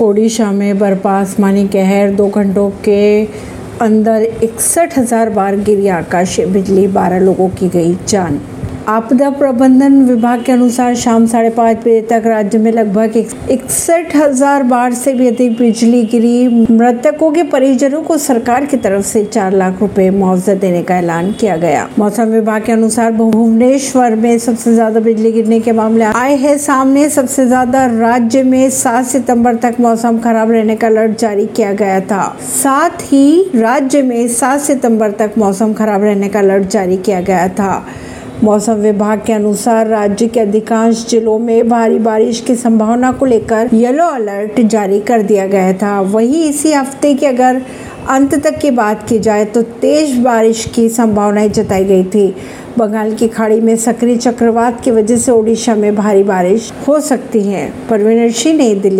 ओडिशा में बरपा आसमानी कहर, दो घंटों के अंदर इकसठ हज़ार बार गिरी आकाशीय बिजली, बारह लोगों की गई जान। आपदा प्रबंधन विभाग के अनुसार शाम साढ़े पाँच बजे तक राज्य में लगभग इकसठ हज़ार बार से भी अधिक बिजली गिरी। मृतकों के परिजनों को सरकार की तरफ़ से चार लाख रुपए मुआवजा देने का ऐलान किया गया। मौसम विभाग के अनुसार भुवनेश्वर में सबसे ज़्यादा बिजली गिरने के मामले आए हैं। सामने सबसे ज़्यादा राज्य में सात सितंबर तक मौसम खराब रहने का अलर्ट जारी किया गया था। साथ ही राज्य में सात सितंबर तक मौसम खराब रहने का अलर्ट जारी किया गया था। मौसम विभाग के अनुसार राज्य के अधिकांश जिलों में भारी बारिश की संभावना को लेकर येलो अलर्ट जारी कर दिया गया था। वहीं इसी हफ़्ते की अगर अंत तक की बात की जाए तो तेज बारिश की संभावनाएँ जताई गई थी। बंगाल की खाड़ी में सक्रिय चक्रवात की वजह से ओडिशा में भारी बारिश हो सकती है। परवीन सिंह, नई दिल्ली